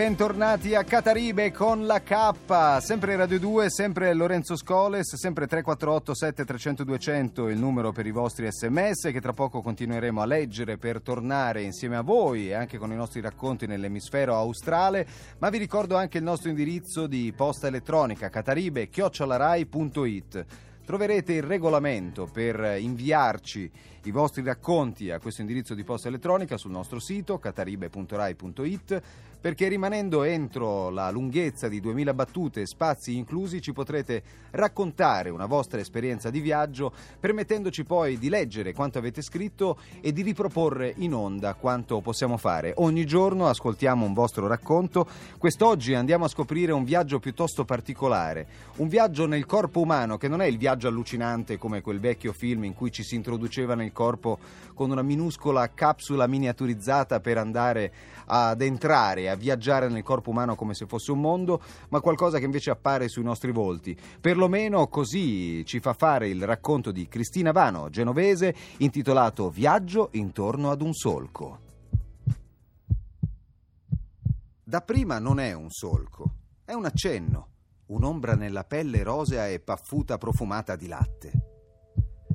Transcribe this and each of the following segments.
Bentornati a Cataribe con la K, sempre Radio 2, sempre Lorenzo Scoles, sempre 348 7300 200 il numero per i vostri sms che tra poco continueremo a leggere per tornare insieme a voi e anche con i nostri racconti nell'emisfero australe, ma vi ricordo anche il nostro indirizzo di posta elettronica cataribe-rai.it. Troverete il regolamento per inviarci i vostri racconti a questo indirizzo di posta elettronica sul nostro sito cataribe.rai.it perché rimanendo entro la lunghezza di 2000 battute, spazi inclusi, ci potrete raccontare una vostra esperienza di viaggio, permettendoci poi di leggere quanto avete scritto e di riproporre in onda quanto possiamo fare. Ogni giorno ascoltiamo un vostro racconto. Quest'oggi andiamo a scoprire un viaggio piuttosto particolare, un viaggio nel corpo umano che non è il viaggio allucinante come quel vecchio film in cui ci si introduceva nel corpo con una minuscola capsula miniaturizzata per andare ad entrare, a viaggiare nel corpo umano come se fosse un mondo, ma qualcosa che invece appare sui nostri volti. Perlomeno così ci fa fare il racconto di Cristina Vano, genovese, intitolato Viaggio intorno ad un solco. Dapprima non è un solco, è un accenno, un'ombra nella pelle rosea e paffuta profumata di latte.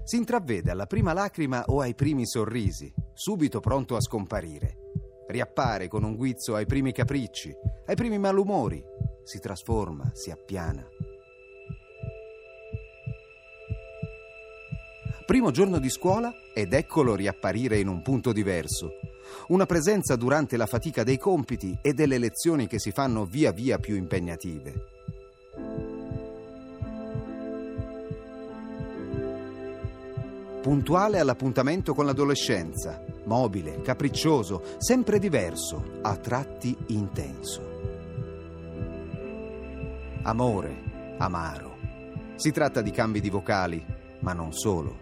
Si intravede alla prima lacrima o ai primi sorrisi, subito pronto a scomparire riappare con un guizzo ai primi capricci, ai primi malumori, si trasforma, si appiana. Primo giorno di scuola ed eccolo riapparire in un punto diverso. Una presenza durante la fatica dei compiti e delle lezioni che si fanno via via più impegnative. Puntuale all'appuntamento con l'adolescenza, mobile, capriccioso, sempre diverso, a tratti intenso. Amore, amaro. Si tratta di cambi di vocali, ma non solo.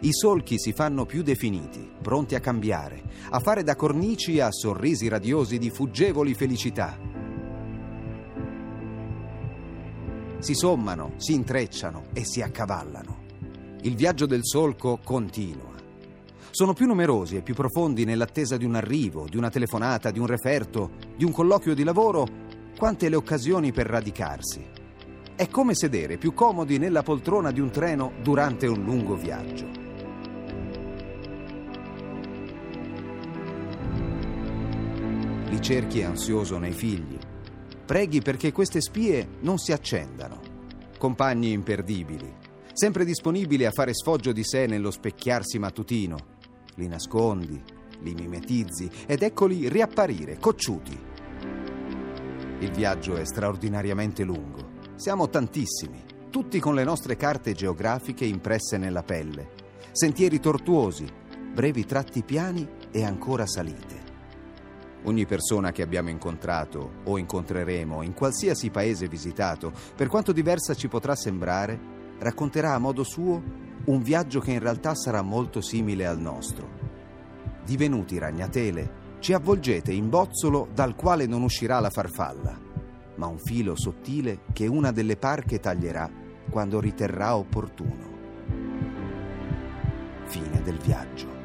I solchi si fanno più definiti, pronti a cambiare, a fare da cornici a sorrisi radiosi di fuggevoli felicità. Si sommano, si intrecciano e si accavallano. Il viaggio del solco continua. Sono più numerosi e più profondi nell'attesa di un arrivo, di una telefonata, di un referto, di un colloquio di lavoro, quante le occasioni per radicarsi. È come sedere più comodi nella poltrona di un treno durante un lungo viaggio. Li cerchi ansioso nei figli. Preghi perché queste spie non si accendano. Compagni imperdibili, sempre disponibile a fare sfoggio di sé nello specchiarsi mattutino. Li nascondi, li mimetizzi ed eccoli riapparire, cocciuti. Il viaggio è straordinariamente lungo. Siamo tantissimi, tutti con le nostre carte geografiche impresse nella pelle. Sentieri tortuosi, brevi tratti piani e ancora salite. Ogni persona che abbiamo incontrato o incontreremo in qualsiasi paese visitato, per quanto diversa ci potrà sembrare, racconterà a modo suo un viaggio che in realtà sarà molto simile al nostro. Divenuti ragnatele, ci avvolgete in bozzolo dal quale non uscirà la farfalla, ma un filo sottile che una delle parche taglierà quando riterrà opportuno. Fine del viaggio.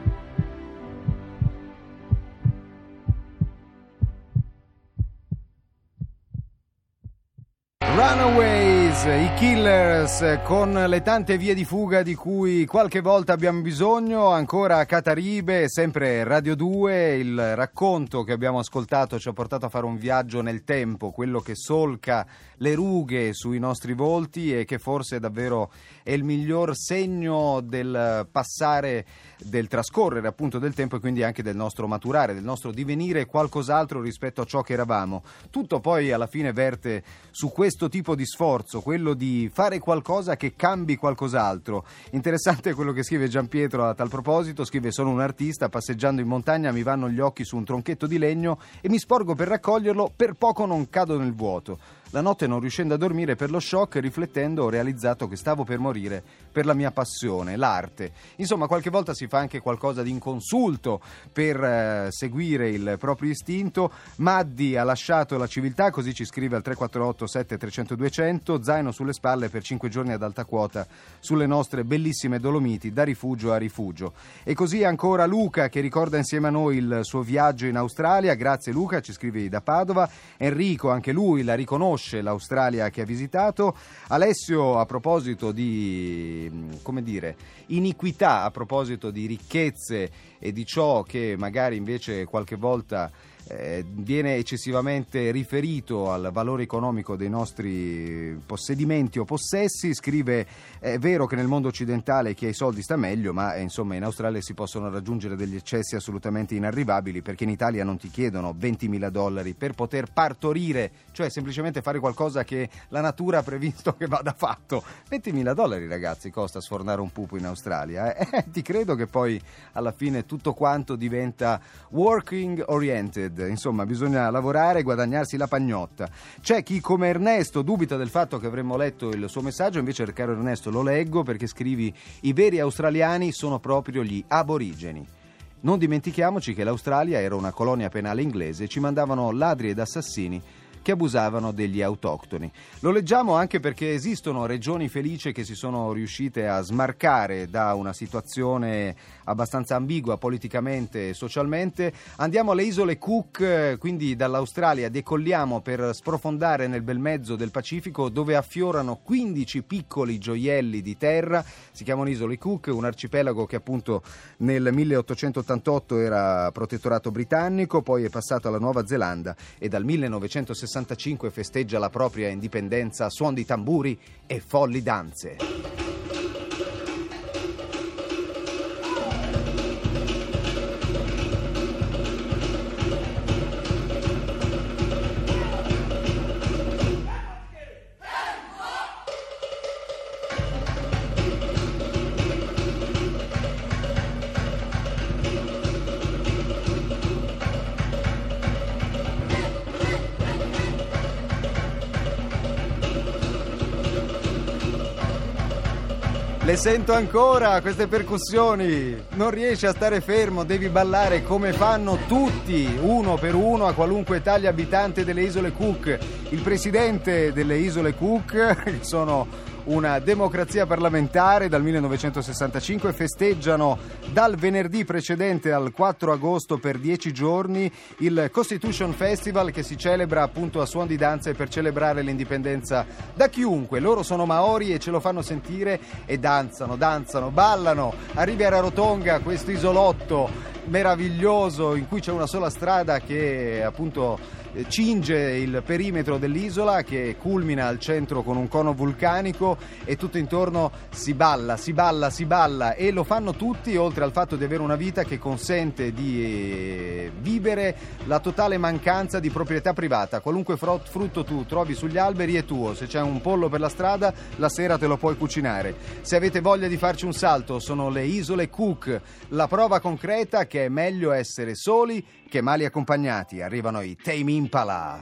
Runaways, i killers con le tante vie di fuga di cui qualche volta abbiamo bisogno, ancora a Cataribe, sempre Radio 2, il racconto che abbiamo ascoltato ci ha portato a fare un viaggio nel tempo, quello che solca le rughe sui nostri volti e che forse davvero è il miglior segno del passare, del trascorrere appunto del tempo e quindi anche del nostro maturare, del nostro divenire qualcos'altro rispetto a ciò che eravamo. Tutto poi alla fine verte su questo tipo di sforzo, quello di fare qualcosa che cambi qualcos'altro. Interessante quello che scrive Gian Pietro a tal proposito, scrive sono un artista, passeggiando in montagna mi vanno gli occhi su un tronchetto di legno e mi sporgo per raccoglierlo, per poco non cado nel vuoto. La notte non riuscendo a dormire per lo shock, riflettendo ho realizzato che stavo per morire per la mia passione, l'arte. Insomma, qualche volta si fa anche qualcosa di inconsulto per eh, seguire il proprio istinto. Maddi ha lasciato la civiltà, così ci scrive al 348 7300 200, zaino sulle spalle per 5 giorni ad alta quota sulle nostre bellissime Dolomiti, da rifugio a rifugio. E così ancora Luca che ricorda insieme a noi il suo viaggio in Australia. Grazie Luca, ci scrivi da Padova. Enrico, anche lui la riconosce l'Australia che ha visitato. Alessio, a proposito di, come dire, iniquità, a proposito di ricchezze e di ciò che magari invece qualche volta eh, viene eccessivamente riferito al valore economico dei nostri possedimenti o possessi, scrive è vero che nel mondo occidentale chi ha i soldi sta meglio, ma eh, insomma in Australia si possono raggiungere degli eccessi assolutamente inarrivabili perché in Italia non ti chiedono 20.000 dollari per poter partorire, cioè semplicemente fare qualcosa che la natura ha previsto che vada fatto. 20.000 dollari ragazzi costa sfornare un pupo in Australia, eh? ti credo che poi alla fine tutto quanto diventa working oriented insomma bisogna lavorare e guadagnarsi la pagnotta. C'è chi come Ernesto dubita del fatto che avremmo letto il suo messaggio, invece caro Ernesto lo leggo perché scrivi i veri australiani sono proprio gli aborigeni. Non dimentichiamoci che l'Australia era una colonia penale inglese e ci mandavano ladri ed assassini che abusavano degli autoctoni. Lo leggiamo anche perché esistono regioni felici che si sono riuscite a smarcare da una situazione abbastanza ambigua politicamente e socialmente. Andiamo alle isole Cook, quindi dall'Australia decolliamo per sprofondare nel bel mezzo del Pacifico dove affiorano 15 piccoli gioielli di terra. Si chiamano isole Cook, un arcipelago che appunto nel 1888 era protettorato britannico, poi è passato alla Nuova Zelanda e dal 1960 65 festeggia la propria indipendenza a suon di tamburi e folli danze. Le sento ancora queste percussioni. Non riesci a stare fermo, devi ballare come fanno tutti, uno per uno, a qualunque età gli abitanti delle isole Cook. Il presidente delle isole Cook, che sono una democrazia parlamentare dal 1965 festeggiano dal venerdì precedente al 4 agosto per dieci giorni il Constitution Festival che si celebra appunto a suon di danze per celebrare l'indipendenza da chiunque. Loro sono maori e ce lo fanno sentire e danzano, danzano, ballano. A Riviera Rotonga, questo isolotto meraviglioso in cui c'è una sola strada che appunto cinge il perimetro dell'isola che culmina al centro con un cono vulcanico e tutto intorno si balla, si balla, si balla e lo fanno tutti oltre al fatto di avere una vita che consente di eh, vivere la totale mancanza di proprietà privata. Qualunque frutto tu trovi sugli alberi è tuo, se c'è un pollo per la strada la sera te lo puoi cucinare. Se avete voglia di farci un salto sono le isole Cook, la prova concreta che è meglio essere soli che mali accompagnati. Arrivano i Tame Impala.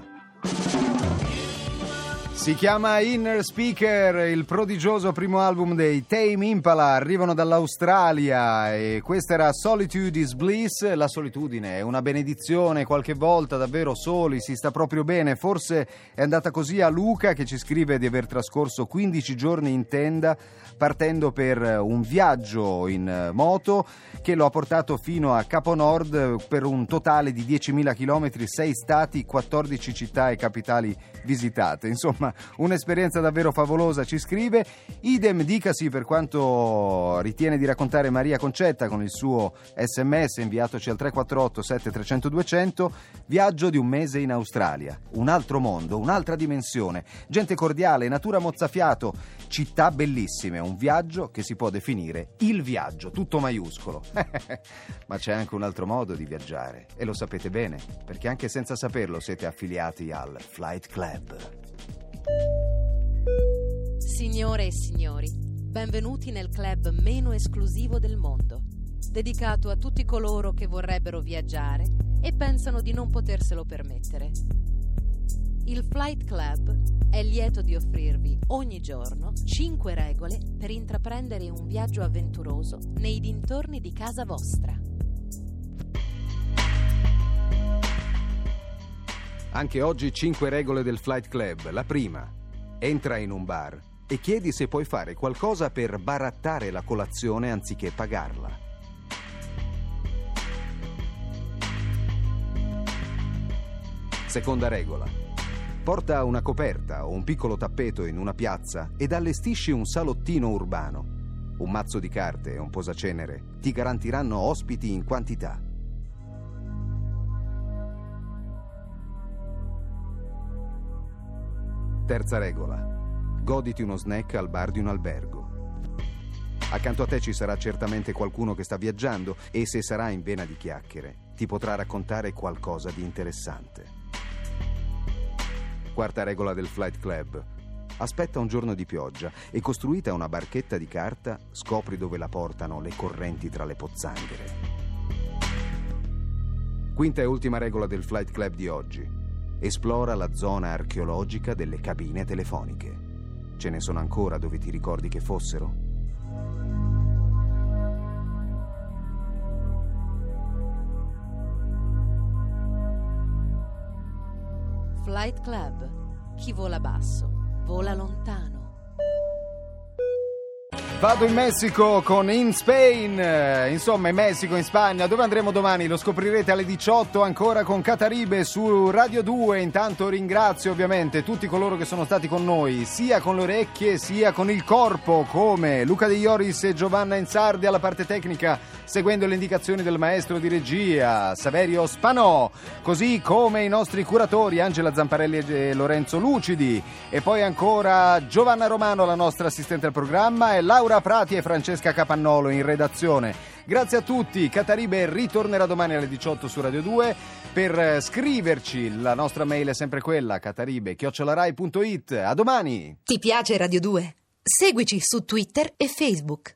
Si chiama Inner Speaker, il prodigioso primo album dei Tame Impala, arrivano dall'Australia e questa era Solitude is Bliss, la solitudine è una benedizione, qualche volta davvero soli, si sta proprio bene, forse è andata così a Luca che ci scrive di aver trascorso 15 giorni in tenda partendo per un viaggio in moto che lo ha portato fino a Capo Nord per un totale di 10.000 km, 6 stati, 14 città e capitali visitate. Insomma, un'esperienza davvero favolosa, ci scrive. Idem dicasi per quanto ritiene di raccontare Maria Concetta con il suo sms inviatoci al 348 7300 200. Viaggio di un mese in Australia. Un altro mondo, un'altra dimensione. Gente cordiale, natura mozzafiato, città bellissime. Un viaggio che si può definire il viaggio, tutto maiuscolo. Ma c'è anche un altro modo di viaggiare e lo sapete bene, perché anche senza saperlo siete affiliati al Flight Club. Signore e signori, benvenuti nel club meno esclusivo del mondo, dedicato a tutti coloro che vorrebbero viaggiare e pensano di non poterselo permettere. Il Flight Club è lieto di offrirvi ogni giorno 5 regole per intraprendere un viaggio avventuroso nei dintorni di casa vostra. Anche oggi 5 regole del Flight Club. La prima, entra in un bar e chiedi se puoi fare qualcosa per barattare la colazione anziché pagarla. Seconda regola. Porta una coperta o un piccolo tappeto in una piazza ed allestisci un salottino urbano. Un mazzo di carte e un posacenere ti garantiranno ospiti in quantità. Terza regola. Goditi uno snack al bar di un albergo. Accanto a te ci sarà certamente qualcuno che sta viaggiando e se sarà in vena di chiacchiere ti potrà raccontare qualcosa di interessante. Quarta regola del Flight Club. Aspetta un giorno di pioggia e costruita una barchetta di carta scopri dove la portano le correnti tra le pozzanghere. Quinta e ultima regola del Flight Club di oggi. Esplora la zona archeologica delle cabine telefoniche. Ce ne sono ancora dove ti ricordi che fossero? Flight Club. Chi vola basso, vola lontano. Vado in Messico con In Spain, insomma in Messico, in Spagna, dove andremo domani? Lo scoprirete alle 18 ancora con Cataribe su Radio 2. Intanto ringrazio ovviamente tutti coloro che sono stati con noi, sia con le orecchie sia con il corpo, come Luca De Ioris e Giovanna Insardi alla parte tecnica, seguendo le indicazioni del maestro di regia Saverio Spanò, così come i nostri curatori Angela Zamparelli e Lorenzo Lucidi. E poi ancora Giovanna Romano, la nostra assistente al programma e Laura Laura Prati e Francesca Capannolo in redazione. Grazie a tutti, Cataribe ritornerà domani alle 18 su Radio 2 per eh, scriverci, la nostra mail è sempre quella, cataribe-rai.it. A domani! Ti piace Radio 2? Seguici su Twitter e Facebook.